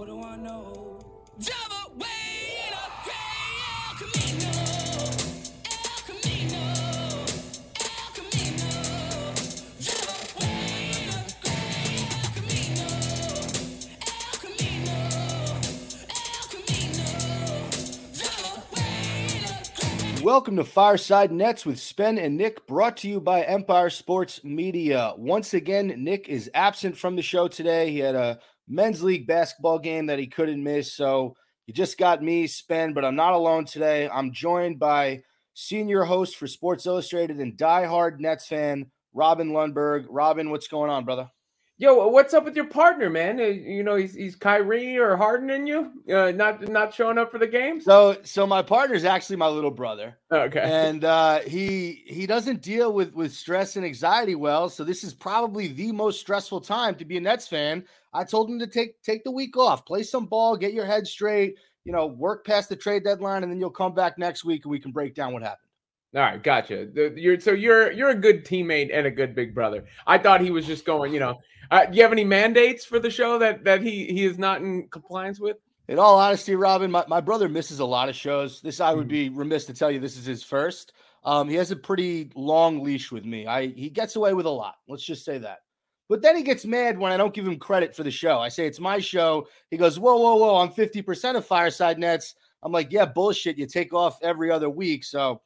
What do I know? Java way in a gray El Camino. Welcome to Fireside Nets with Spen and Nick, brought to you by Empire Sports Media. Once again, Nick is absent from the show today. He had a men's league basketball game that he couldn't miss. So you just got me, Spen, but I'm not alone today. I'm joined by senior host for Sports Illustrated and diehard Nets fan, Robin Lundberg. Robin, what's going on, brother? Yo, what's up with your partner, man? Uh, you know, he's, he's Kyrie or Harden in you, uh, not not showing up for the games. So, so my partner's actually my little brother. Okay, and uh, he he doesn't deal with with stress and anxiety well. So this is probably the most stressful time to be a Nets fan. I told him to take take the week off, play some ball, get your head straight, you know, work past the trade deadline, and then you'll come back next week and we can break down what happened. All right, gotcha. The- You're so you're you're a good teammate and a good big brother. I thought he was just going. You know, uh, do you have any mandates for the show that that he he is not in compliance with? In all honesty, Robin, my, my brother misses a lot of shows. This I would Mhm. be remiss to tell you this is his first. Um, he has a pretty long leash with me. I he gets away with a lot. Let's just say that. But then he gets mad when I don't give him credit for the show. I say it's my show. He goes, Whoa, whoa, whoa, I'm 50% of Fireside Nets. I'm like, yeah, bullshit. You take off every other week. So,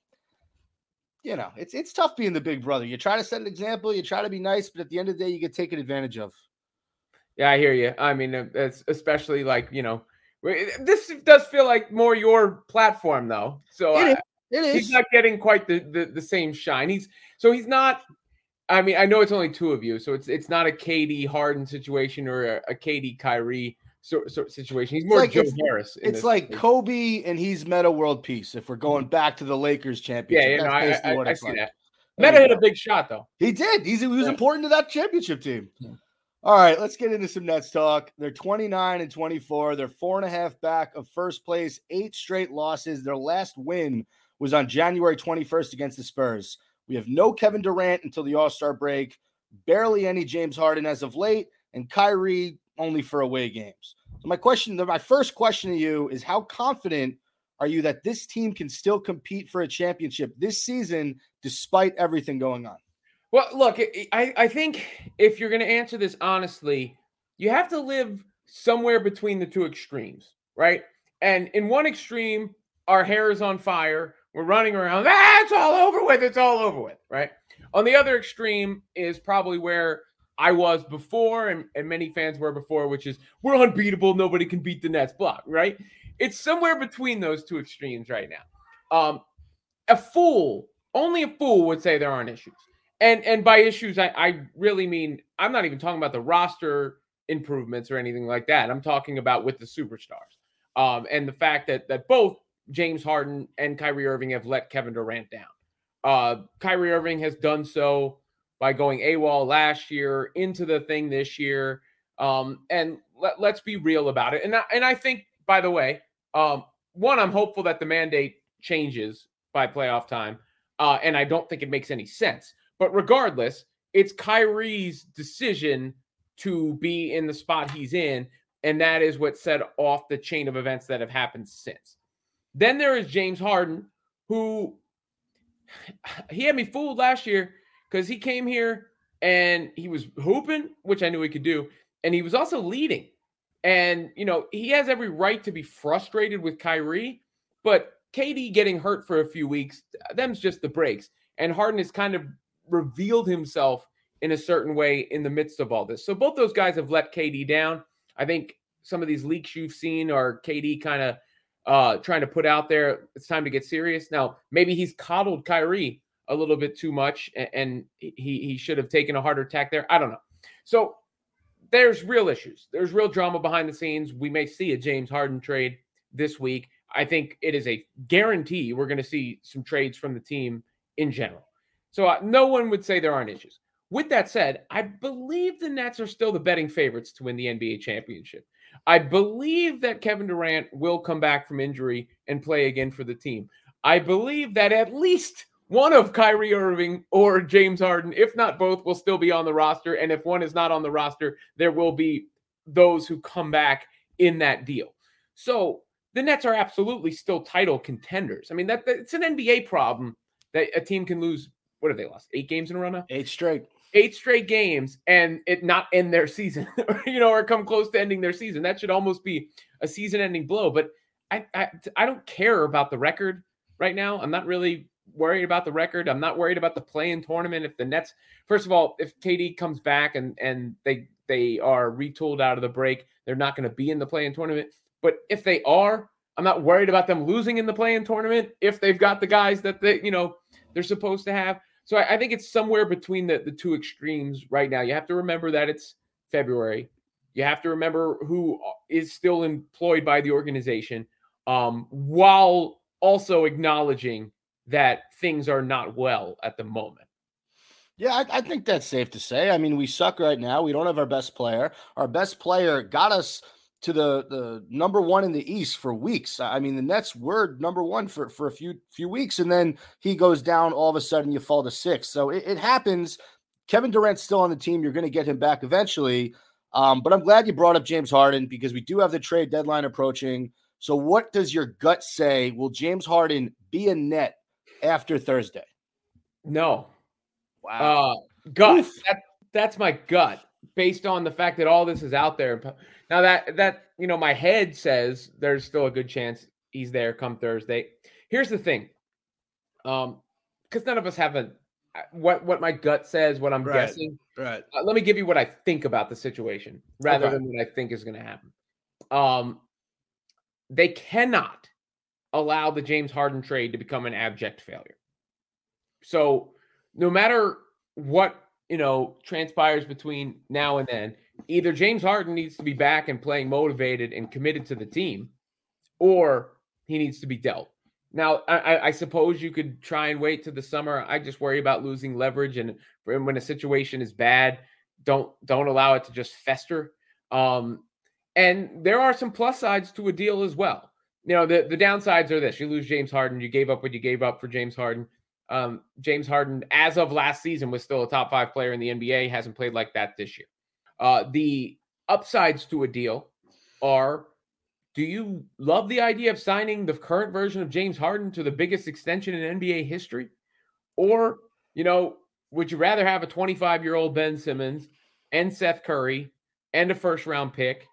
you know, it's it's tough being the big brother. You try to set an example, you try to be nice, but at the end of the day, you get taken advantage of. Yeah, I hear you. I mean, uh, especially like you know, this does feel like more your platform though. So It is. It he's not getting quite the, the the same shine. He's so he's not. I mean, I know it's only two of you, so it's it's not a KD Harden situation or a, a KD Kyrie sort, sort situation. He's more like- Joe it's- Harris. It's like. Kobe and he's Metta World Peace. If we're going back to the Lakers championship, yeah, know, That's I, I, I see like. that. Metta hit a big shot though. He did. He's, he was Yeah. important to that championship team. Yeah. All right, let's get into some Nets talk. They're 29 and 24. They're four and a half back of first place, eight straight losses. Their last win was on January 21st against the Spurs. We have no Kevin Durant until the All Star break, barely any James Harden as of late, and Kyrie only for away games. So my question, my first question to you is: How confident are you that this team can still compete for a championship this season, despite everything going on? Well, look, I- I, think if you're going to answer this honestly, you have to live somewhere between the two extremes, right? And in one extreme, our hair is on fire. We're running around. Ah, all over with. It's all over with, right? On the other extreme is probably where I was before, and, and many fans were before, which is we're unbeatable. Nobody can beat the Nets block, right? It's somewhere between those two extremes right now. Um, a fool, only a fool would say there aren't issues and and by issues I, I really mean i'm not even talking about the roster improvements or anything like that i'm talking about with the superstars um and the fact that that both james harden and kyrie irving have let kevin durant down uh kyrie irving has done so by going awol last year into the thing this year um and let, let's be real about it and I, and i think by the way um one i'm hopeful that the mandate changes by playoff time uh and i don't think it makes any sense but regardless, it's Kyrie's decision to be in the spot he's in. And that is what set off the chain of events that have happened since. Then there is James Harden, who he had me fooled last year because he came here and he was hooping, which I knew he could do. And he was also leading. And, you know, he has every right to be frustrated with Kyrie, but KD getting hurt for a few weeks, them's just the breaks. And Harden is kind of revealed himself in a certain way in the midst of all this. So both those guys have let KD down. I think some of these leaks you've seen are KD kind of uh, trying to put out there. It's time to get serious. Now, maybe he's coddled Kyrie a little bit too much, and, he he should have taken a harder tack there. I don't know. So there's real issues. There's real drama behind the scenes. We may see a James Harden trade this week. I think it is a guarantee we're going to see some trades from the team in general. So uh, no one would say there aren't issues. With that said, I believe the Nets are still the betting favorites to win the NBA championship. I believe that Kevin Durant will come back from injury and play again for the team. I believe that at least one of Kyrie Irving or James Harden, if not both, will still be on the roster. And if one is not on the roster, there will be those who come back in that deal. So the Nets are absolutely still title contenders. I mean, that, that it's an NBA problem that a team can lose. What have they lost? Eight games in a row now? Eight straight. Eight straight games and it not end their season, you know, or come close to ending their season. That should almost be a season-ending blow. But I, I, I don't care about the record right now. I'm not really worried about the record. I'm not worried about the play-in tournament. If the Nets, first of all, if KD comes back and and they they are retooled out of the break, they're not going to be in the play-in tournament. But if they are, I'm not worried about them losing in the play-in tournament if they've got the guys that they you know they're supposed to have. So I, I think it's somewhere between the the two extremes right now. You have to remember that it's February. You have to remember who is still employed by the organization, um, while also acknowledging that things are not well at the moment. Yeah, I, I, think that's safe to say. I mean, we suck right now. We don't have our best player. Our best player got us to the the number one in the East for weeks. I mean, the Nets were number one for for a few few weeks, and then he goes down. All of a sudden, you fall to six. So it, it happens. Kevin Durant's still on the team. You're going to get him back eventually. Um, but I'm glad you brought up James Harden because we do have the trade deadline approaching. So, what does your gut say? Will James Harden be a net after Thursday? No. Wow. Uh, gut. That, that's my gut based on the fact that all this is out there. Now that that you know, my head says there's still a good chance he's there come Thursday. Here's the thing, um, because none of us have a what what my gut says, what I'm Right. guessing. Right. Uh, let me give you what I think about the situation rather Okay. than what I think is going to happen. Um, they cannot allow the James Harden trade to become an abject failure. So, no matter what you know transpires between now and then, either James Harden needs to be back and playing motivated and committed to the team, or he needs to be dealt. Now, I, I- suppose you could try and wait to the summer. I just worry about losing leverage, and when a situation is bad, don't don't allow it to just fester. Um, and there are some plus sides to a deal as well. You know, the the downsides are this: you lose James Harden, you gave up what you gave up for James Harden. Um, James Harden, as of last season, was still a top five player in the NBA. Hasn't played like that this year. Uh, the upsides to a deal are do you love the idea of signing the current version of James Harden to the biggest extension in NBA history? Or, you know, would you rather have a 25 year old Ben Simmons and Seth Curry and a first round pick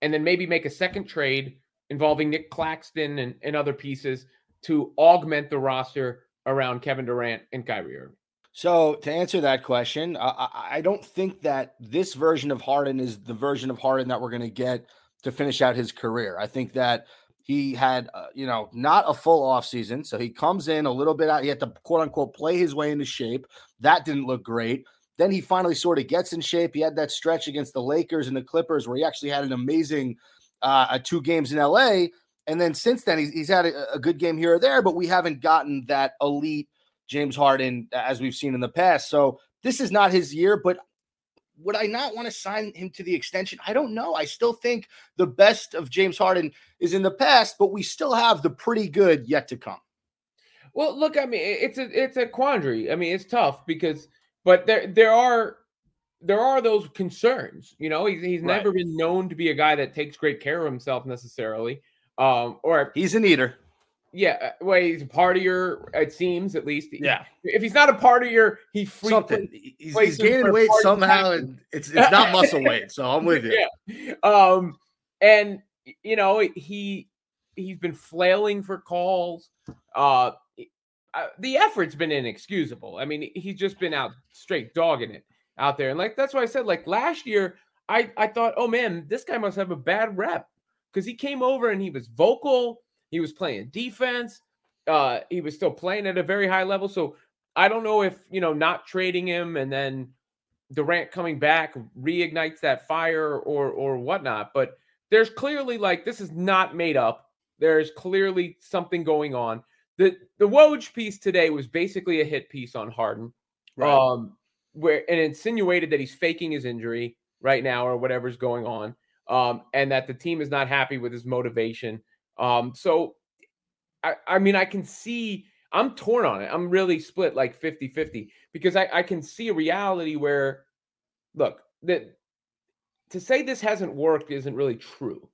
and then maybe make a second trade involving Nick Claxton and, and other pieces to augment the roster around Kevin Durant and Kyrie Irving? So to answer that question, I, I, don't think that this version of Harden is the version of Harden that we're going to get to finish out his career. I think that he had, uh, you know, not a full offseason. So he comes in a little bit out. He had to quote unquote play his way into shape. That didn't look great. Then he finally sort of gets in shape. He had that stretch against the Lakers and the Clippers where he actually had an amazing uh, uh, two games in LA. And then since then, he's, he's had a, a good game here or there, but we haven't gotten that elite James Harden as we've seen in the past. So this is not his year, but would I not want to sign him to the extension? I don't know. I still think the best of James Harden is in the past, but we still have the pretty good yet to come. Well, look, I mean, it's a it's a quandary. I mean, it's tough because, but there there are there are those concerns. You know, he's he's Right. never been known to be a guy that takes great care of himself necessarily. Um, or He's an eater. yeah, uh, well, he's a partier. It seems at least. Yeah. If he's not a partier, he Something. He's, he's gaining weight somehow, packs. and it's it's not muscle weight. So I'm with you. Yeah. Um, and you know, he he's been flailing for calls. Uh, uh, the effort's been inexcusable. I mean, he's just been out straight dogging it out there, and like that's why I said, like last year, I I thought, oh man, this guy must have a bad rep because he came over and he was vocal, he was playing defense, uh, he was still playing at a very high level. So I don't know if you know not trading him and then Durant coming back reignites that fire or or whatnot. But there's clearly like this is not made up. There's clearly something going on. The the Woj piece today was basically a hit piece on Harden. Um where and insinuated that he's faking his injury right now or whatever's going on. Um, and that the team is not happy with his motivation. Um, so I, I mean, I can see I'm torn on it. I'm really split like 50 50 because I, I can see a reality where, look, that to say this hasn't worked isn't really true.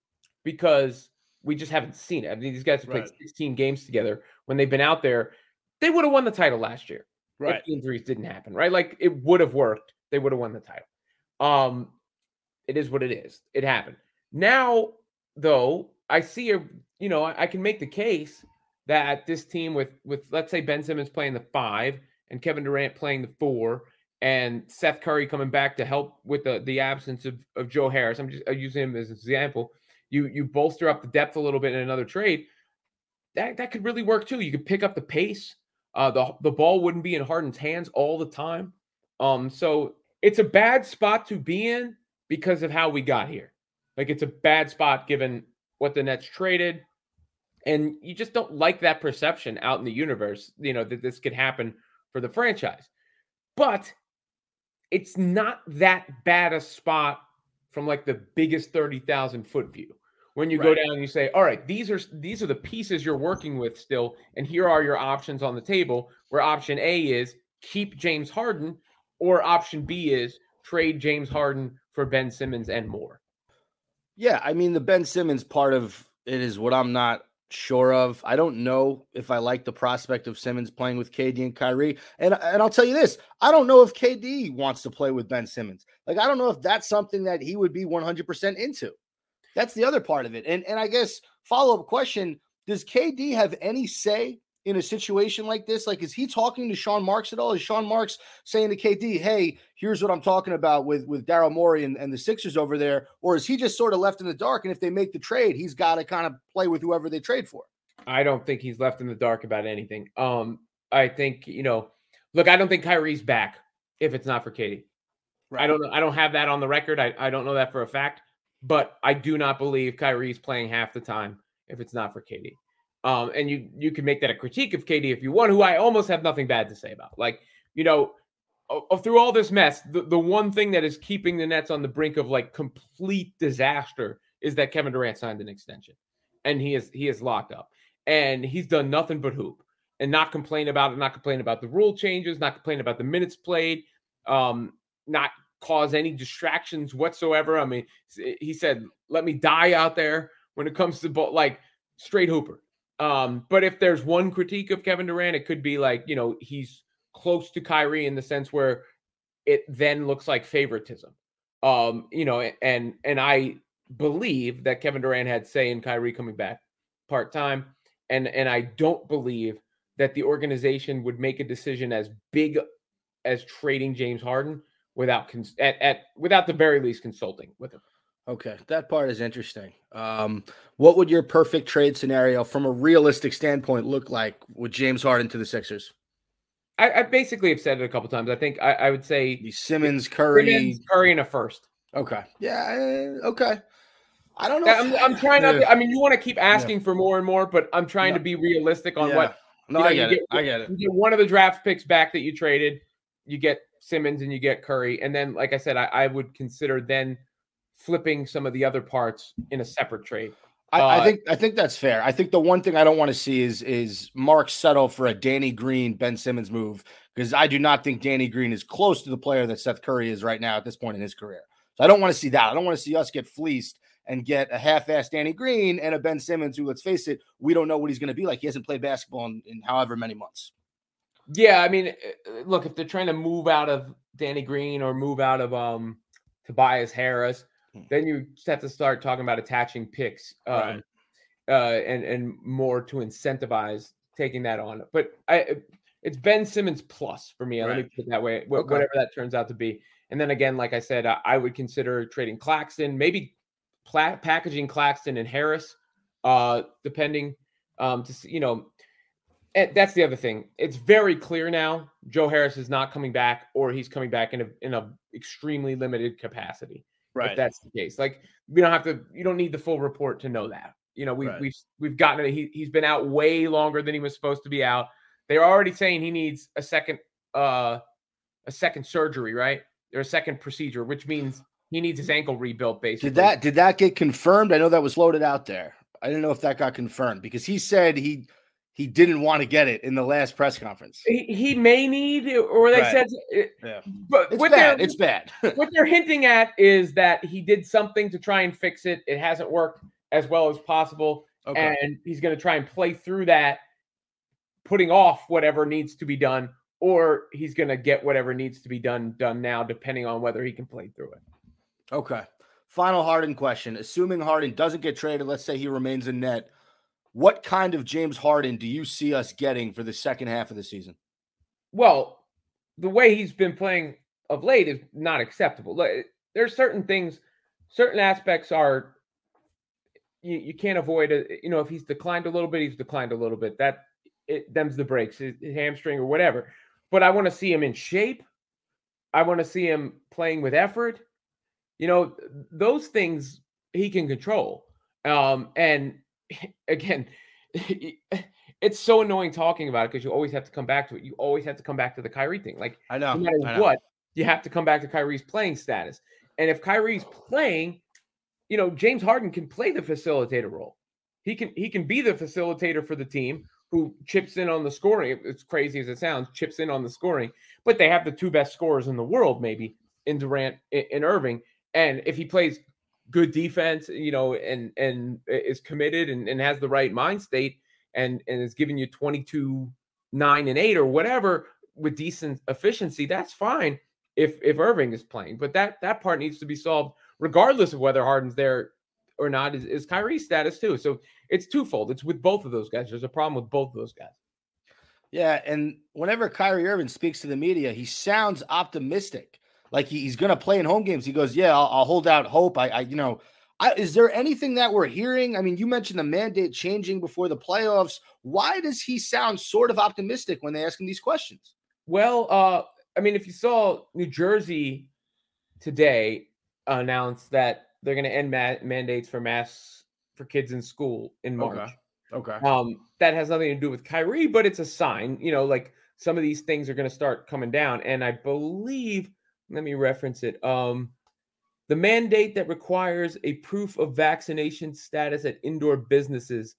because we just haven't seen it. I mean, these guys have played Right. 16 games together when they've been out there. They would have won the title last year Right. if the injuries didn't happen, right? Like it would have worked. They would have won the title. Um, it is what it is. It happened. Now, though, I see a you know I, I can make the case that this team with with let's say Ben Simmons playing the five and Kevin Durant playing the four and Seth Curry coming back to help with the the absence of, of Joe Harris. I'm just uh, using him as an example. You you bolster up the depth a little bit in another trade. That that could really work too. You could pick up the pace. Uh, the the ball wouldn't be in Harden's hands all the time. Um, so it's a bad spot to be in because of how we got here. Like it's a bad spot given what the Nets traded, and you just don't like that perception out in the universe. You know that this could happen for the franchise, but it's not that bad a spot from like the biggest thirty thousand foot view. When you go down and you say, "All right, these are these are the pieces you're working with still, and here are your options on the table." Where option A is keep James Harden, or option B is trade James Harden for Ben Simmons and more. Yeah, I mean the Ben Simmons part of it is what I'm not sure of. I don't know if I like the prospect of Simmons playing with KD and Kyrie. And and I'll tell you this, I don't know if KD wants to play with Ben Simmons. Like I don't know if that's something that he would be 100% into. That's the other part of it. And and I guess follow-up question, does KD have any say in a situation like this? Like is he talking to Sean Marks at all? Is Sean Marks saying to KD, "Hey, here's what I'm talking about with with Daryl Morey and, and the Sixers over there," or is he just sort of left in the dark? And if they make the trade, he's got to kind of play with whoever they trade for. I don't think he's left in the dark about anything. Um, I think you know, look, I don't think Kyrie's back if it's not for KD. I don't know. I don't have that on the record. I, I don't know that for a fact, but I do not believe Kyrie's playing half the time if it's not for KD. Um, and you you can make that a critique of KD if you want, who I almost have nothing bad to say about. Like, you know, through all this mess, the, the one thing that is keeping the Nets on the brink of like complete disaster is that Kevin Durant signed an extension. And he is he is locked up. And he's done nothing but hoop and not complain about it, not complain about the rule changes, not complain about the minutes played, um, not cause any distractions whatsoever. I mean, he said, "Let me die out there when it comes to ball, like straight hooper." Um, but if there's one critique of Kevin Durant, it could be like you know he's close to Kyrie in the sense where it then looks like favoritism. Um, you know, and and I believe that Kevin Durant had say in Kyrie coming back part time, and and I don't believe that the organization would make a decision as big as trading James Harden without cons- at, at without the very least consulting with him. Okay, that part is interesting. Um, what would your perfect trade scenario from a realistic standpoint look like with James Harden to the Sixers? I, I basically have said it a couple times. I think I, I would say Be Simmons, Curry. Simmons, Curry, and a first. Okay, yeah, okay. I don't know. I'm, I'm trying not. To, I mean, you want to keep asking for more and more, but I'm trying Yeah. to be realistic on Yeah. what No, you know, I you get it. I get it. you get one of the draft picks back that you traded. You get Simmons and you get Curry, and then, like I said, I, I would consider then flipping some of the other parts in a separate trade. I, Uh, I think I think that's fair. I think the one thing I don't want to see is is Mark settle for a Danny Green Ben Simmons move because I do not think Danny Green is close to the player that Seth Curry is right now at this point in his career. So I don't want to see that. I don't want to see us get fleeced and get a half-assed Danny Green and a Ben Simmons who, let's face it, we don't know what he's going to be like. He hasn't played basketball in, in however many months. Yeah, I mean, uh, look, if they're trying to move out of Danny Green or move out of um Tobias Harris, Hmm. then you just have to start talking about attaching picks um, Right. uh, and and more to incentivize taking that on. But I, it's Ben Simmons plus for me. Let me put it that way. wh- Okay. Whatever that turns out to be. And then again, like I said, I, I would consider trading Claxton, maybe pla- packaging Claxton and Harris, uh, depending um, to see, you know. And that's the other thing. It's very clear now. Joe Harris is not coming back, or he's coming back in a in a extremely limited capacity. If that's the case, like we don't have to, you don't need the full report to know that. You know, we've Right. we've we've gotten it. He he's been out way longer than he was supposed to be out. They're already saying he needs a second uh a second surgery, right? Or a second procedure, which means he needs his ankle rebuilt. Basically, Did that did that get confirmed? I know that was loaded out there. I didn't know if that got confirmed because he said he he didn't want to get it in the last press conference. he, he may need, or they Right. said, it- Yeah. but It's what bad. they're It's bad. what they're hinting at is that he did something to try and fix it. It hasn't worked. as well as possible, Okay. and he's going to try and play through that, putting off whatever needs to be done, or he's going to get whatever needs to be done done now, depending on whether he can play through it. Okay. Final Harden question. Assuming Harden doesn't get traded, let's say he remains in net, what kind of James Harden do you see us getting for the second half of the season? Well, the way he's been playing of late is not acceptable. There's certain things, certain aspects are you, you can't avoid it. You know, if he's declined a little bit, he's declined a little bit. That it them's the breaks, his, his hamstring or whatever. But I want to see him in shape. I want to see him playing with effort. You know, those things he can control. Um, and again, it's so annoying talking about it because you always have to come back to it. You always have to come back to the Kyrie thing. Like I know. no matter know. what, you have to come back to Kyrie's playing status. And if Kyrie's playing, you know, James Harden can play the facilitator role. He can he can be the facilitator for the team who chips in on the scoring. It's crazy as it sounds, chips in on the scoring, but they have the two best scorers in the world, maybe in Durant and Irving. And if he plays good defense, you know, and and is committed and, and has the right mind state and and is giving you 22 9 and 8 or whatever with decent efficiency, that's fine if if Irving is playing. But that that part needs to be solved regardless of whether Harden's there or not is, is Kyrie's status too. So it's twofold. It's with both of those guys. There's a problem with both of those guys. Yeah, and whenever Kyrie Irving speaks to the media, he sounds optimistic. Like he- he's going to play in home games. He goes, "Yeah, I'll, I'll hold out hope." I, I you know, I, is there anything that we're hearing? I mean, you mentioned the mandate changing before the playoffs. Why does he sound sort of optimistic when they ask him these questions? Well, uh, I mean, if you saw New Jersey today announce that they're going to end ma- mandates for masks for kids in school in March. Okay. Um, that has nothing to do with Kyrie, but it's a sign, you know, like some of these things are going to start coming down. And I believe, let me reference it. Um, the mandate that requires a proof of vaccination status at indoor businesses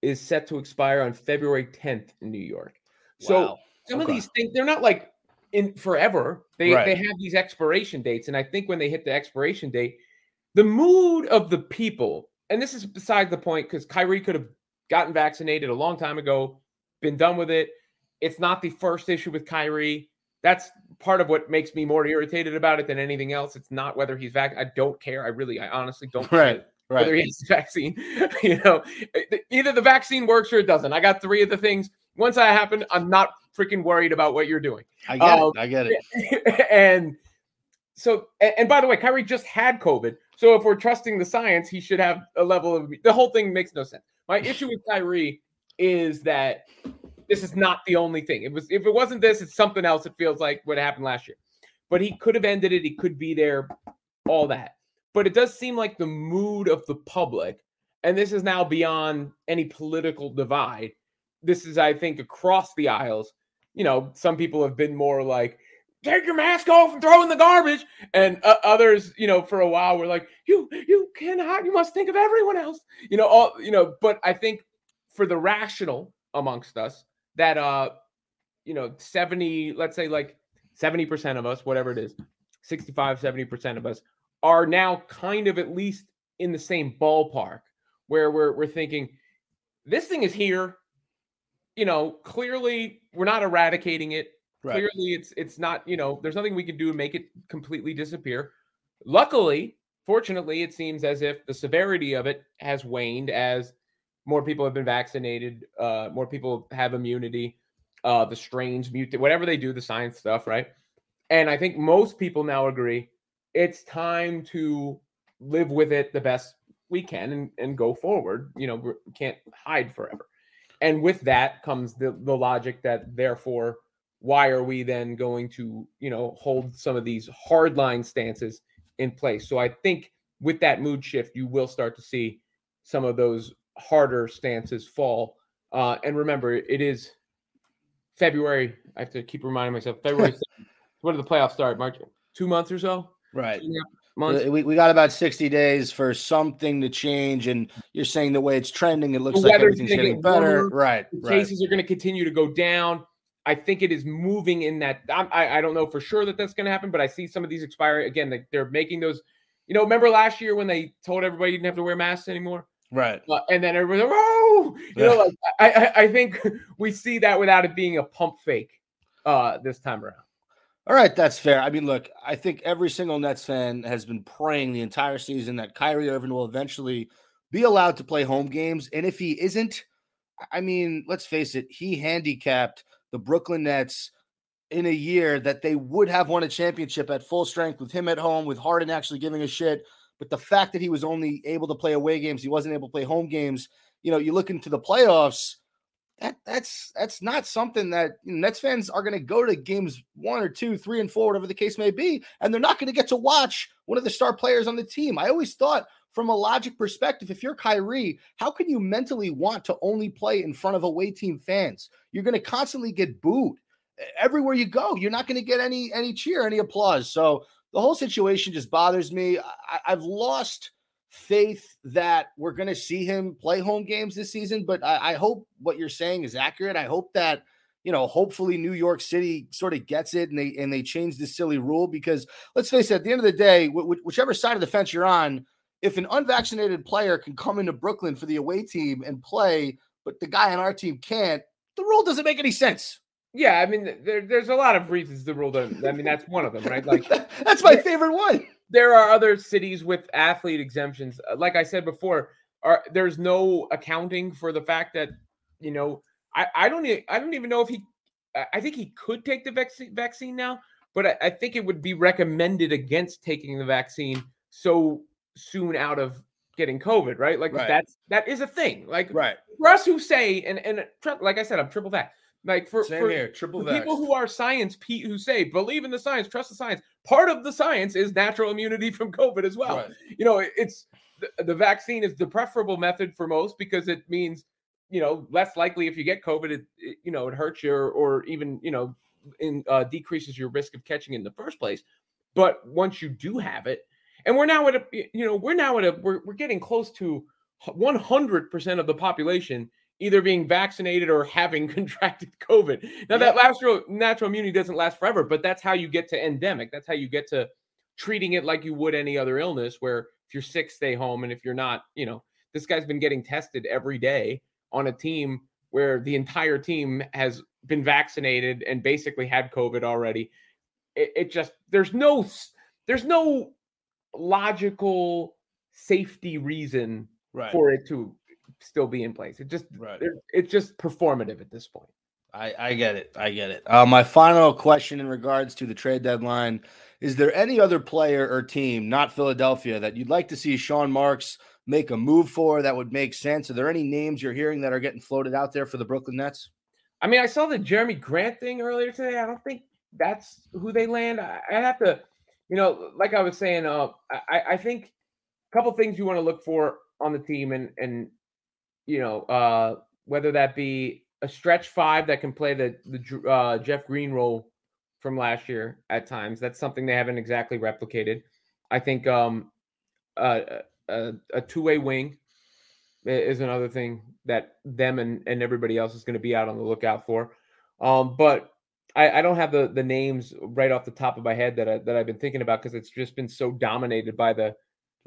is set to expire on February 10th in New York. So Wow. some of these things, they're not like in forever. They Right. they have these expiration dates. And I think when they hit the expiration date, the mood of the people, and this is beside the point because Kyrie could have gotten vaccinated a long time ago, been done with it. It's not the first issue with Kyrie. That's part of what makes me more irritated about it than anything else. It's not whether he's vac. I don't care. I really, I honestly don't care Right. whether he has the vaccine. you know, e- either the vaccine works or it doesn't. I got three of the things. Once that happened, I'm not freaking worried about what you're doing. I get Um, it. I get it. and so, and by the way, Kyrie just had COVID. So if we're trusting the science, he should have a level of the whole thing makes no sense. My issue with Kyrie is that this is not the only thing. It was if it wasn't this, it's something else. It feels like what happened last year. But he could have ended it. He could be there, all that. But it does seem like the mood of the public, and this is now beyond any political divide. This is, I think, across the aisles. You know, some people have been more like, take your mask off and throw in the garbage. And uh, others, you know, for a while were like, you you cannot, you must think of everyone else. You know, all you know, but I think for the rational amongst us, that uh, you know, 70, let's say like 70% of us, whatever it is, 65, 70% of us are now kind of at least in the same ballpark where we're we're thinking this thing is here. You know, clearly we're not eradicating it Right. clearly it's it's not you know there's nothing we can do to make it completely disappear luckily fortunately it seems as if the severity of it has waned as more people have been vaccinated uh more people have immunity uh the strains mutate whatever they do the science stuff right? And i think most people now agree it's time to live with it the best we can and, and go forward. You know we can't hide forever. And with that comes the, the logic that therefore why are we then going to you know hold some of these hardline stances in place? So i think with that mood shift you will start to see some of those harder stances fall uh, and remember it is february i have to keep reminding myself february 7th. when do the playoffs start march two months or so Right. Two and a half months We, we got about 60 days for something to change. And you're saying the way it's trending, it looks The like everything's getting get better. warmer. Right. The Right. cases are going to continue to go down. I think it is moving in that. I I don't know for sure that that's going to happen, but I see some of these expire again. They, they're making those. You know, remember last year when they told everybody you didn't have to wear masks anymore? Right. Uh, and then everybody's like, "Oh!" You know, like I, I, I think we see that without it being a pump fake uh, this time around. All right, that's fair. I mean, look, I think every single Nets fan has been praying the entire season that Kyrie Irving will eventually be allowed to play home games. And if he isn't, I mean, let's face it, he handicapped the Brooklyn Nets in a year that they would have won a championship at full strength with him at home, with Harden actually giving a shit. But the fact that he was only able to play away games, he wasn't able to play home games. You know, you look into the playoffs, that that's that's not something that you know, Nets fans are going to go to games one or two, three and four, whatever the case may be, and they're not going to get to watch one of the star players on the team. I always thought, from a logic perspective, if you're Kyrie, how can you mentally want to only play in front of away team fans? You're going to constantly get booed everywhere you go. You're not going to get any any cheer, any applause. So the whole situation just bothers me. I, I've lost faith that we're going to see him play home games this season, but I, I hope what you're saying is accurate. I hope that you know, hopefully New York City sort of gets it and they and they change this silly rule because let's face it, at the end of the day, wh- whichever side of the fence you're on, if an unvaccinated player can come into Brooklyn for the away team and play, but the guy on our team can't, the rule doesn't make any sense. Yeah, I mean, th- there, there's a lot of reasons the rule doesn't. I mean, that's one of them, right? Like, That's my favorite one. there are other cities with athlete exemptions. Uh, Like I said before, are there's no accounting for the fact that you know I, I don't e- I don't even know if he I- think he could take the vaccine vaccine now, but I, I think it would be recommended against taking the vaccine so soon out of getting COVID, right? Like Right. that's that is a thing. Like Right. for us who say and and like I said, I'm triple vax. Like for, Same for here. Triple the people who are science pe- who say believe in the science, trust the science. Part of the science is natural immunity from COVID as well Right. you know it's the, the vaccine is the preferable method for most because it means you know less likely if you get covid it, it you know it hurts you or, or even you know in uh, decreases your risk of catching it in the first place but once you do have it and we're now at a you know we're now at a we're, we're getting close to 100% of the population either being vaccinated or having contracted covid. Now that natural natural immunity doesn't last forever but that's how you get to endemic. That's how you get to treating it like you would any other illness where if you're sick stay home and if you're not you know this guy's been getting tested every day on a team where the entire team has been vaccinated and basically had covid already. It, it just there's no there's no logical safety reason Right. for it to still be in place it just right. it's just performative at this point I, I get it. I get it. Uh, my final question in regards to the trade deadline is there any other player or team, not Philadelphia, that you'd like to see Sean Marks make a move for that would make sense? Are there any names you're hearing that are getting floated out there for the Brooklyn Nets? I mean, I saw the Jerami Grant thing earlier today. I don't think that's who they land. I, I have to, you know, like I was saying, uh, I, I think a couple things you want to look for on the team, and and you know, uh, whether that be a stretch five that can play the the uh, Jeff Green role from last year at times. That's something they haven't exactly replicated. I think um, a, a two way wing is another thing that them and, and everybody else is going to be out on the lookout for. Um, but I, I don't have the the names right off the top of my head that I, that I've been thinking about because it's just been so dominated by the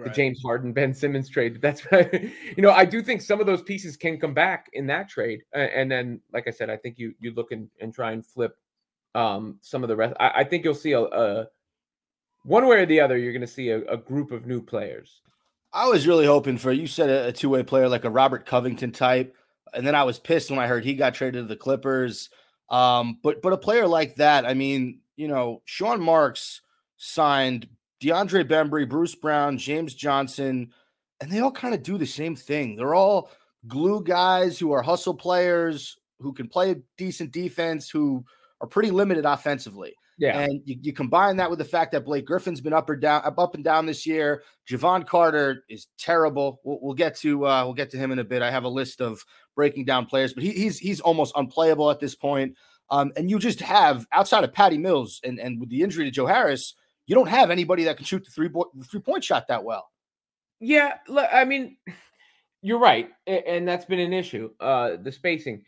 the James Harden Ben Simmons trade. That's I, you know. I do think some of those pieces can come back in that trade, and then like I said, I think you you look and, and try and flip um, some of the rest. I, I think you'll see a, a one way or the other. You're going to see a, a group of new players. I was really hoping for you said a, a two way player like a Robert Covington type, and then I was pissed when I heard he got traded to the Clippers. Um, but but a player like that, I mean, you know, Sean Marks signed DeAndre Bembry, Bruce Brown, James Johnson, and they all kind of do the same thing. They're all glue guys who are hustle players who can play a decent defense, who are pretty limited offensively. Yeah, And you, you combine that with the fact that Blake Griffin's been up or down, up, up and down this year. Jevon Carter is terrible. We'll, we'll get to uh, we'll get to him in a bit. I have a list of breaking down players, but he, he's he's almost unplayable at this point. Um, and you just have outside of Patty Mills and and with the injury to Joe Harris, you don't have anybody that can shoot the three bo- the three point shot that well. yeah. look, I mean, you're right, and that's been an issue. Uh, the spacing.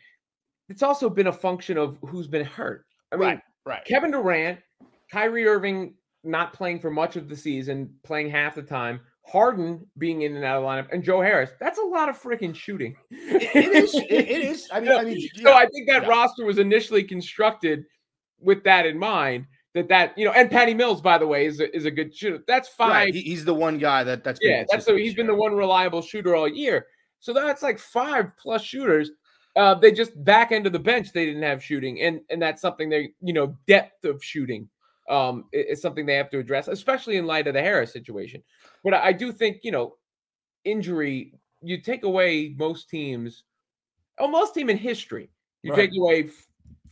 It's also been a function of who's been hurt. I mean, right. right. Kevin Durant, Kyrie Irving not playing for much of the season, playing half the time. Harden being in and out of the lineup, and Joe Harris. That's a lot of freaking shooting. It is. It, it is. I mean, I mean, so. I think that yeah. roster was initially constructed with that in mind. That that you know, and Patty Mills, by the way, is a, is a good shooter. That's five. Right, he- he's the one guy that that's been yeah, that's so he's this been the one reliable shooter all year. So that's like five plus shooters. Uh, they just back end of the bench they didn't have shooting, and and that's something they you know depth of shooting um is something they have to address, especially in light of the Harris situation. But I do think you know injury you take away most teams, oh most team in history you Right. take away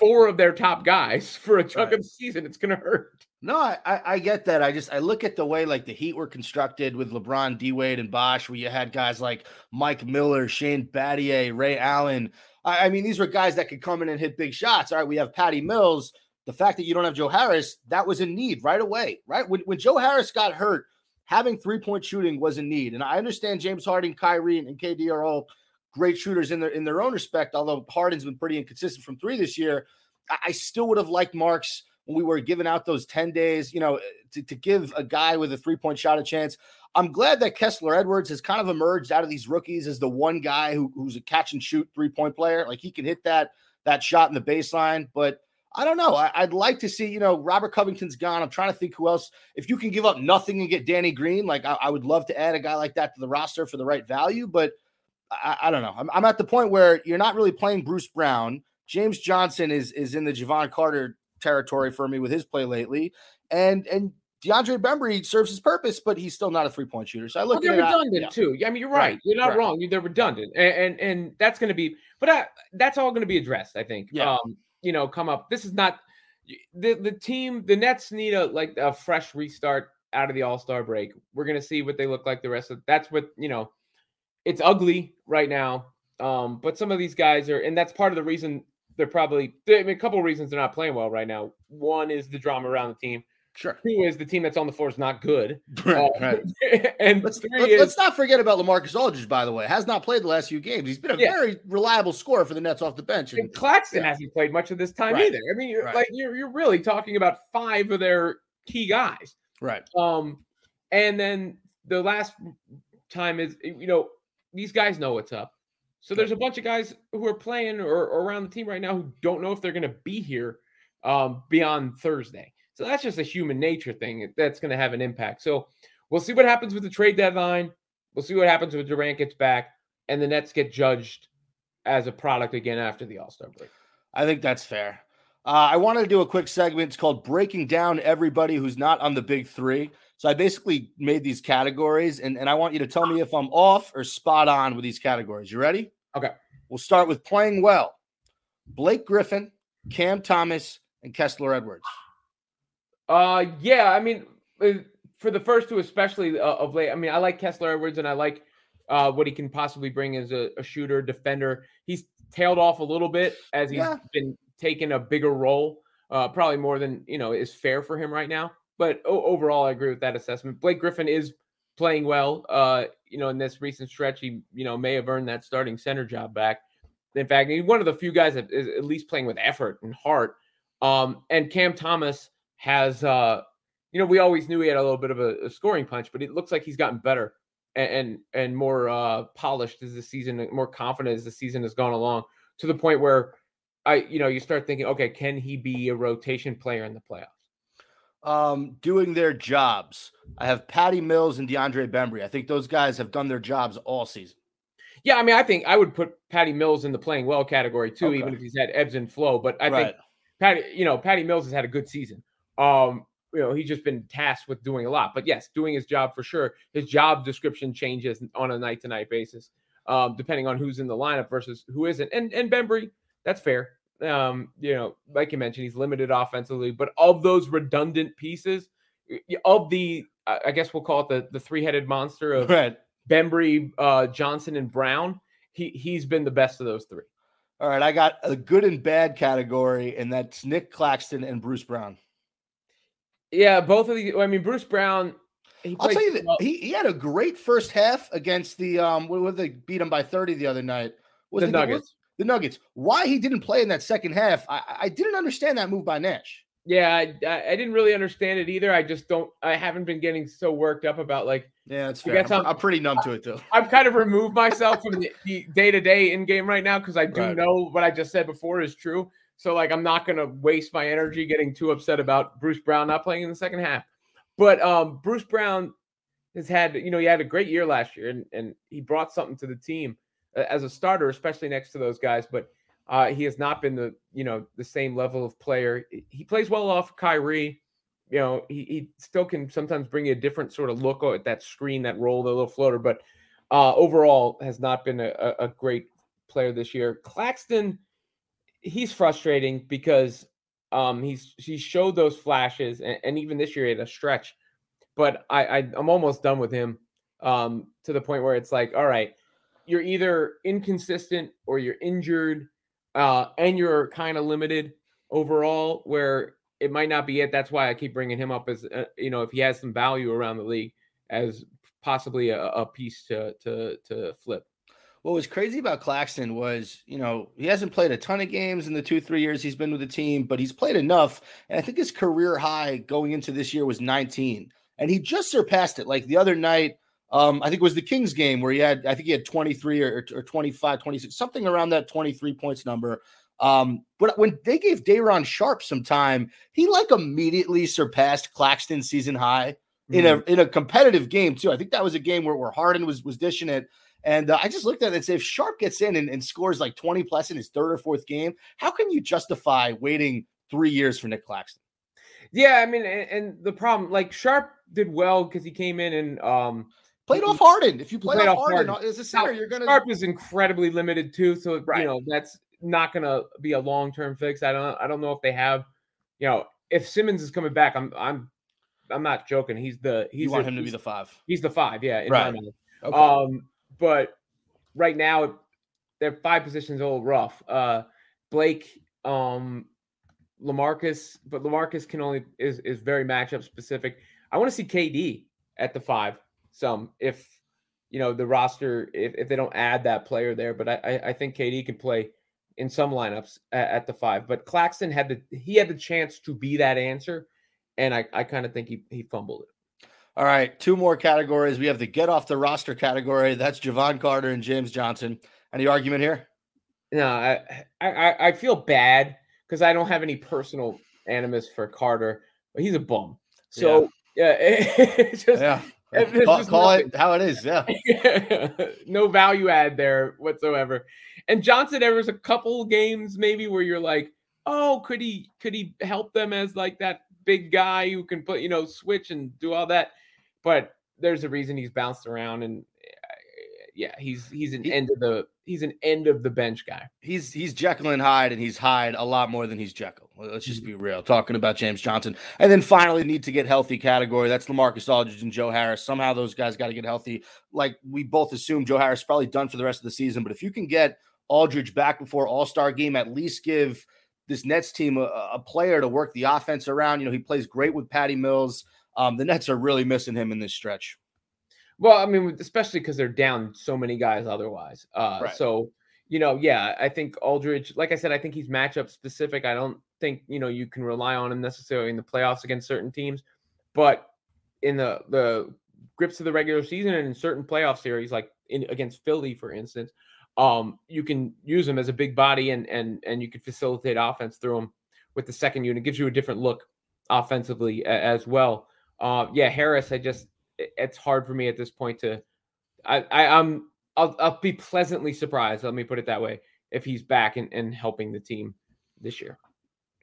four of their top guys for a chunk Right. of the season, it's gonna hurt. No, I, I get that. I just I look at the way like the Heat were constructed with LeBron, D Wade, and Bosh, where you had guys like Mike Miller, Shane Battier, Ray Allen. I, I mean, these were guys that could come in and hit big shots. All right, we have Patty Mills. The fact that you don't have Joe Harris, that was a need right away, right? When when Joe Harris got hurt, having three point shooting was a need. And I understand James Harden, Kyrie, and KD are all great shooters in their in their own respect. Although Harden's been pretty inconsistent from three this year, I, I still would have liked Marks when we were giving out those 10 days, you know, to, to give a guy with a three point shot a chance. I'm glad that Kessler Edwards has kind of emerged out of these rookies as the one guy who, who's a catch and shoot three point player. Like he can hit that that shot in the baseline, but I don't know. I, would like to see, you know, Robert Covington's gone. I'm trying to think who else. If you can give up nothing and get Danny Green, like I, I would love to add a guy like that to the roster for the right value, but I, I don't know. I'm, I'm at the point where you're not really playing Bruce Brown. James Johnson is is in the Jevon Carter territory for me with his play lately, and and DeAndre Bembry serves his purpose, but he's still not a three point shooter. So I Well, look they're at it. I- yeah. too. I mean, you're Right, right. You're not right. wrong. They're redundant, and and, and that's going to be. But I, that's all going to be addressed. I think. Yeah. Um, you know, come up. This is not the the team. The Nets need a like a fresh restart out of the All Star break. We're going to see what they look like the rest of. That's what you know. It's ugly right now. Um, but some of these guys are, and that's part of the reason they're probably. I mean, a couple of reasons they're not playing well right now. One is the drama around the team. Sure. Two is the team that's on the floor is not good. Right, Uh, right. and Let's, 3 let's, is let's not forget about LaMarcus Aldridge, by the way. Has not played the last few games. He's been a Yeah. very reliable scorer for the Nets off the bench. And, And Claxton Yeah. hasn't played much of this time Right. either. I mean, you're like you're you're really talking about five of their key guys. right. Um, and then the last time is you know these guys know what's up. So there's a bunch of guys who are playing or, or around the team right now who don't know if they're going to be here um, beyond Thursday. So that's just a human nature thing that's going to have an impact. So we'll see what happens with the trade deadline. We'll see what happens when Durant gets back and the Nets get judged as a product again after the All Star break. I think that's fair. Uh, I wanted to do a quick segment. It's called Breaking Down Everybody Who's Not on the Big Three. So I basically made these categories, and, and I want you to tell me if I'm off or spot on with these categories. You ready? Okay. We'll start with playing well Blake Griffin, Cam Thomas, and Kessler Edwards. Uh, yeah. I mean, uh, for the first two, especially uh, of late. I mean, I like Kessler Edwards, and I like uh, what he can possibly bring as a, a shooter, defender. He's tailed off a little bit as he's Yeah. been taking a bigger role, uh, probably more than you know is fair for him right now. But o- overall, I agree with that assessment. Blake Griffin is playing well. Uh, you know, in this recent stretch, he you know may have earned that starting center job back. In fact, he's one of the few guys that is at least playing with effort and heart. Um, and Cam Thomas has, uh, you know, we always knew he had a little bit of a, a scoring punch, but it looks like he's gotten better and and, and more uh, polished as the season, more confident as the season has gone along, to the point where I, you know, you start thinking, okay, can he be a rotation player in the playoffs? Um, doing their jobs. I have Patty Mills and DeAndre Bembry. I think those guys have done their jobs all season. Yeah, I mean, I think I would put Patty Mills in the playing well category too, Okay. even if he's had ebbs and flow. But I right. think Patty, you know, Patty Mills has had a good season. Um, you know, he's just been tasked with doing a lot. But yes, doing his job for sure. His job description changes on a night to night basis, um, depending on who's in the lineup versus who isn't. And and Bembry, that's fair. Um, you know, like you mentioned, he's limited offensively, but of those redundant pieces, of the I guess we'll call it the the three headed monster of Right. Bembry, uh, Johnson, and Brown. He he's been the best of those three. All right. I got a good and bad category, and that's Nick Claxton and Bruce Brown. Yeah, both of these. I mean, Bruce Brown. He I'll tell you that he, he had a great first half against the um what what they beat him by 30 the other night. Was the Nuggets. The Nuggets. Why he didn't play in that second half, I, I didn't understand that move by Nash. Yeah, I, I I didn't really understand it either. I just don't. I haven't been getting so worked up about like Yeah, it's fair. got I'm, I'm pretty numb to it too. I've kind of removed myself from the day to day in game right now because I do Right. know what I just said before is true. So like I'm not gonna waste my energy getting too upset about Bruce Brown not playing in the second half. But um Bruce Brown has had you know he had a great year last year and and he brought something to the team as a starter, especially next to those guys. But uh, he has not been the you know the same level of player. He- plays well off Kyrie. You know he, he still can sometimes bring you a different sort of look at that screen, that roll, the little floater. But uh, overall has not been a, a, great player this year. Claxton, he's frustrating because um, he's he showed those flashes, and, and even this year he had a stretch. But I, I I'm almost done with him um, to the point where it's like, all right, you're either inconsistent or you're injured, uh, and you're kind of limited overall. Where it might not be it. That's why I keep bringing him up as uh, you know if he has some value around the league as possibly a, a piece to to to flip. What was crazy about Claxton was, you know, he hasn't played a ton of games in the two, three years he's been with the team, but he's played enough. And I think his career high going into this year was 19. And he just surpassed it. Like the other night, um, I think it was the Kings game where he had, I think he had 23 or, or 25, 26, something around that 23 points number. Um, but when they gave Day'Ron Sharpe some time, he like immediately surpassed Claxton's season high in a in a competitive game too. I think that was a game where, where Harden was was dishing it. And uh, I just looked at it and said, if Sharpe gets in and, and scores like 20 plus in his third or fourth game, how can you justify waiting three years for Nick Claxton? Yeah, I mean, and, and the problem, like Sharpe did well because he came in and um Played off Harden. If you play played off off Harden Harden. as a center, you're gonna Sharpe is incredibly limited too. So Right. you know that's not gonna be a long term fix. I don't I don't know if they have, you know, if Simmons is coming back, I'm I'm I'm not joking. He's the he's you want the- him to be the five. he's the five, yeah. In Right. Okay. Um, but right now, their five positions a little rough. Uh, Blake, um, LaMarcus, but LaMarcus can only is is very matchup specific. I want to see KD at the five. Some if you know the roster if, if they don't add that player there, but I I, think KD can play in some lineups at, at the five. But Claxton had the he had the chance to be that answer, and I I kind of think he he fumbled it. All right, two more categories. We have the get off the roster category. That's Jevon Carter and James Johnson. Any argument here? No, I I, I- feel bad because I don't have any personal animus for Carter, but he's a bum. So yeah, it's just Yeah. Call, call it how it is. Yeah. no value add there whatsoever. And Johnson, there was a couple games maybe where you're like, oh, could he could he help them as like that big guy who can put you know switch and do all that? But there's a reason he's bounced around and uh, yeah, he's he's an He- end of the he's an end of the bench guy. he's he's Jekyll and Hyde, and he's Hyde a lot more than he's Jekyll. Let's Mm-hmm. just be real. Talking about James Johnson, and then finally, need to get healthy category. That's LaMarcus Aldridge and Joe Harris. Somehow those guys got to get healthy. Like we both assume, Joe Harris probably done for the rest of the season. But if you can get Aldridge back before All Star game, at least give this Nets team a, a player to work the offense around. You know, he plays great with Patty Mills. Um, the Nets are really missing him in this stretch. Well, I mean, especially because they're down so many guys otherwise. Uh, Right. So, you know, yeah, I think Aldridge, like I said, I think he's matchup specific. I don't think, you know, you can rely on him necessarily in the playoffs against certain teams, but in the the grips of the regular season and in certain playoff series, like in against Philly, for instance, um, you can use him as a big body and and and you can facilitate offense through him with the second unit. It gives you a different look offensively as well. Uh, yeah, Harris, I just it's hard for me at this point to I, I I'm I'll I'll be pleasantly surprised, let me put it that way, if he's back and, and helping the team this year.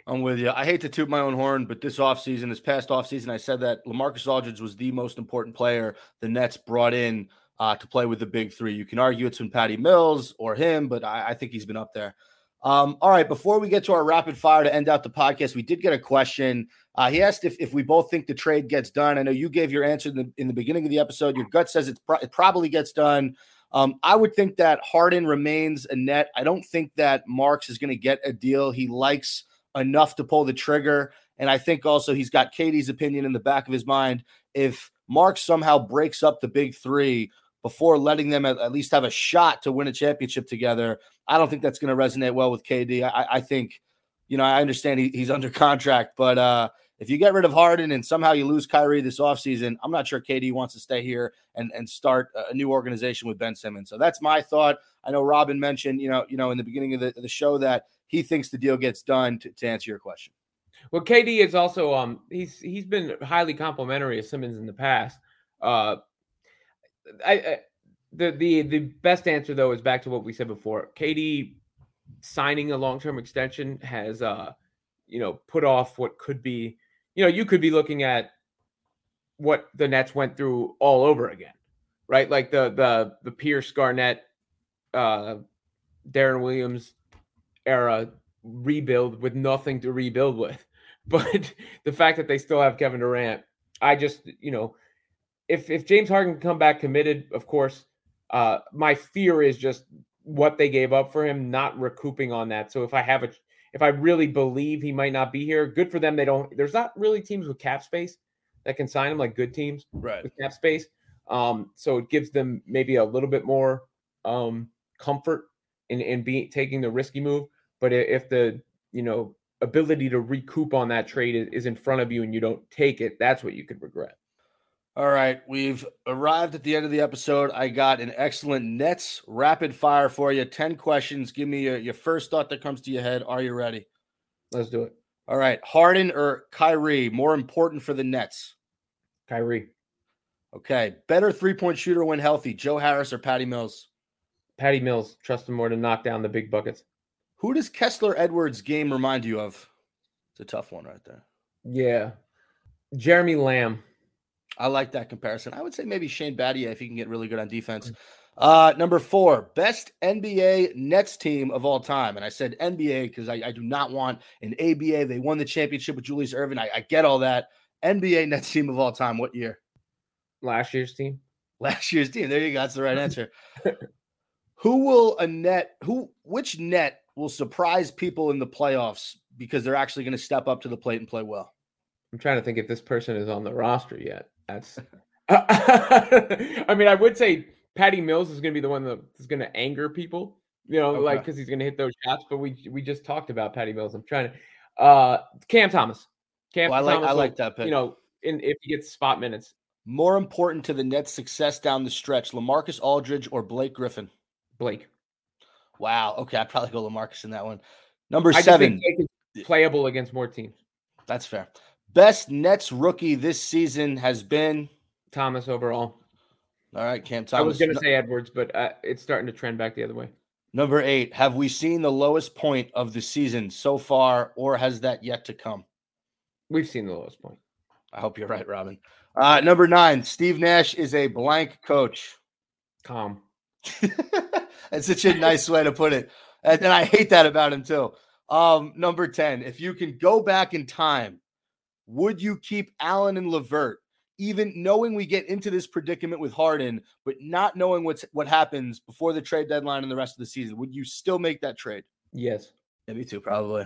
I'm with you. I hate to toot my own horn, but this offseason, this past offseason, I said that LaMarcus Aldridge was the most important player the Nets brought in uh, to play with the big three. You can argue it's been Patty Mills or him, but I, I think he's been up there. Um, all right, before we get to our rapid fire to end out the podcast, we did get a question. Uh, he asked if, if we both think the trade gets done. I know you gave your answer in the, in the beginning of the episode. Your gut says pro- it probably gets done. Um, I would think that Harden remains a net. I don't think that Marks is going to get a deal. He likes enough to pull the trigger. And I think also he's got KD's opinion in the back of his mind. If Marks somehow breaks up the big three before letting them at, at least have a shot to win a championship together, I don't think that's going to resonate well with KD. I, I think you know, I understand he, he's under contract, but uh, if you get rid of Harden and somehow you lose Kyrie this offseason, I'm not sure KD wants to stay here and, and start a new organization with Ben Simmons. So that's my thought. I know Robin mentioned, you know, you know, in the beginning of the, the show that he thinks the deal gets done to, to answer your question. Well, KD is also um he's he's been highly complimentary of Simmons in the past. Uh, I, I the the the best answer though is back to what we said before. KD signing a long term extension has uh you know put off what could be you know you could be looking at what the Nets went through all over again, right? Like the the the Pierce Garnett, uh, Deron Williams era rebuild with nothing to rebuild with. But the fact that they still have Kevin Durant, I just, you know, if if James Harden can come back committed, of course, uh, my fear is just what they gave up for him, not recouping on that. So if I have a, if I really believe he might not be here, good for them. They don't. There's not really teams with cap space that can sign him like good teams Right. with cap space. Um, so it gives them maybe a little bit more um, comfort in in being taking the risky move. But if the you know ability to recoup on that trade is, is in front of you and you don't take it, that's what you could regret. All right, we've arrived at the end of the episode. I got an excellent Nets rapid fire for you. 10 questions. Give me your, your first thought that comes to your head. Are you ready? Let's do it, All right, Harden or Kyrie, more important for the Nets? Kyrie, Okay, better three point shooter when healthy, Joe Harris or Patty Mills? Patty Mills. Trust him more to knock down the big buckets. Who does Kessler Edwards' game remind you of? It's a tough one right there. Yeah, Jeremy Lamb. I like that comparison. I would say maybe Shane Battier if he can get really good on defense. Uh, number four, best NBA Nets team of all time. And I said NBA because I, I do not want an ABA. They won the championship with Julius Erving. I, I get all that. NBA Nets team of all time. What year? Last year's team. Last year's team. There you go. That's the right answer. who will a net? Who? Which net will surprise people in the playoffs because they're actually going to step up to the plate and play well? I'm trying to think if this person is on the roster yet. That's. I mean, I would say Patty Mills is going to be the one that is going to anger people. You know, like because he's going to hit those shots. But we we just talked about Patty Mills. I'm trying to. Uh, Cam Thomas. Cam Well, I like Thomas I will, like that pick. You know, in if he gets spot minutes, More important to the Nets' success down the stretch, LaMarcus Aldridge or Blake Griffin? Blake. Wow. Okay, I'd probably go LaMarcus in that one. Number I just seven. think playable against more teams. That's fair. Best Nets rookie this season has been. Thomas overall. All right, Cam I was going to say Edwards, but uh, it's starting to trend back the other way. Number eight. Have we seen the lowest point of the season so far, or has that yet to come? We've seen the lowest point. I hope you're right, Robin. Uh, number nine. Steve Nash is a blank coach. Calm. That's such a nice way to put it. And, and I hate that about him too. Um, number 10, if you can go back in time, would you keep Allen and LeVert, even knowing we get into this predicament with Harden, but not knowing what's what happens before the trade deadline and the rest of the season? Would you still make that trade? Yes. Yeah, me too, probably.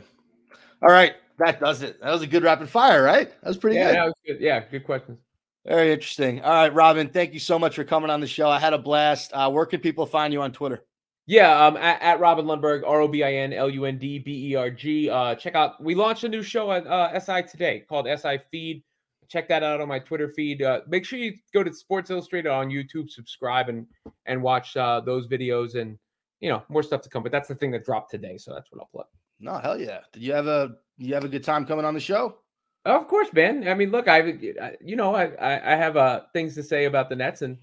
All right, that does it. That was a good rapid fire, right? That was pretty Yeah, good. that was good. Yeah, good questions. Very interesting. All right, Robin, thank you so much for coming on the show. I had a blast. Uh, where can people find you on Twitter? Yeah, um, at, at Robin Lundberg, R O B I N L U N D B E R G. Uh, check out. We launched a new show at uh, SI today called SI Feed. Check that out on my Twitter feed. Uh, make sure you go to Sports Illustrated on YouTube, subscribe, and and watch uh, those videos, and you know more stuff to come. But that's the thing that dropped today, so that's what I'll plug. No, hell yeah. Did you have a you have a good time coming on the show? Of course, Ben. I mean, look, I, I you know, I, I, I have uh, things to say about the Nets, and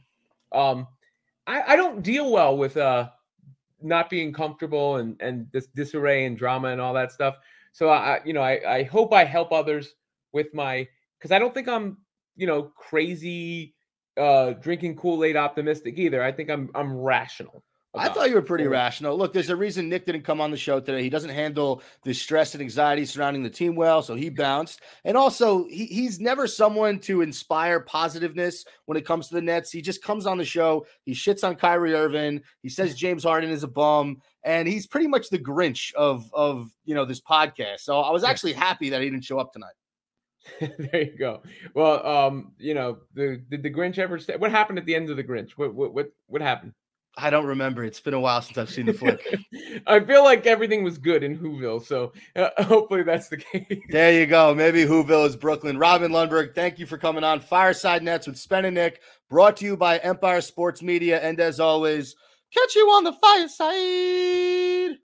um, I, I don't deal well with uh, not being comfortable and and this disarray and drama and all that stuff. So I, you know, I, I hope I help others with my because I don't think I'm, you know, crazy, uh, drinking Kool Aid optimistic either. I think I'm I'm rational. I thought you were pretty Yeah. rational. Look, there's a reason Nick didn't come on the show today. He doesn't handle the stress and anxiety surrounding the team well, so he bounced. And also, he, he's never someone to inspire positiveness when it comes to the Nets. He just comes on the show, he shits on Kyrie Irving, he says James Harden is a bum, and he's pretty much the Grinch of of you know this podcast. So I was actually happy that he didn't show up tonight. there you go. Well, um, you know, the did the Grinch ever stay? What happened at the end of the Grinch? What what what what happened? I don't remember. It's been a while since I've seen the flick. I feel like everything was good in Whoville, so uh, hopefully that's the case. There you go. Maybe Whoville is Brooklyn. Robin Lundberg, thank you for coming on Fireside Nets with Spen and Nick, brought to you by Empire Sports Media. And as always, catch you on the fireside.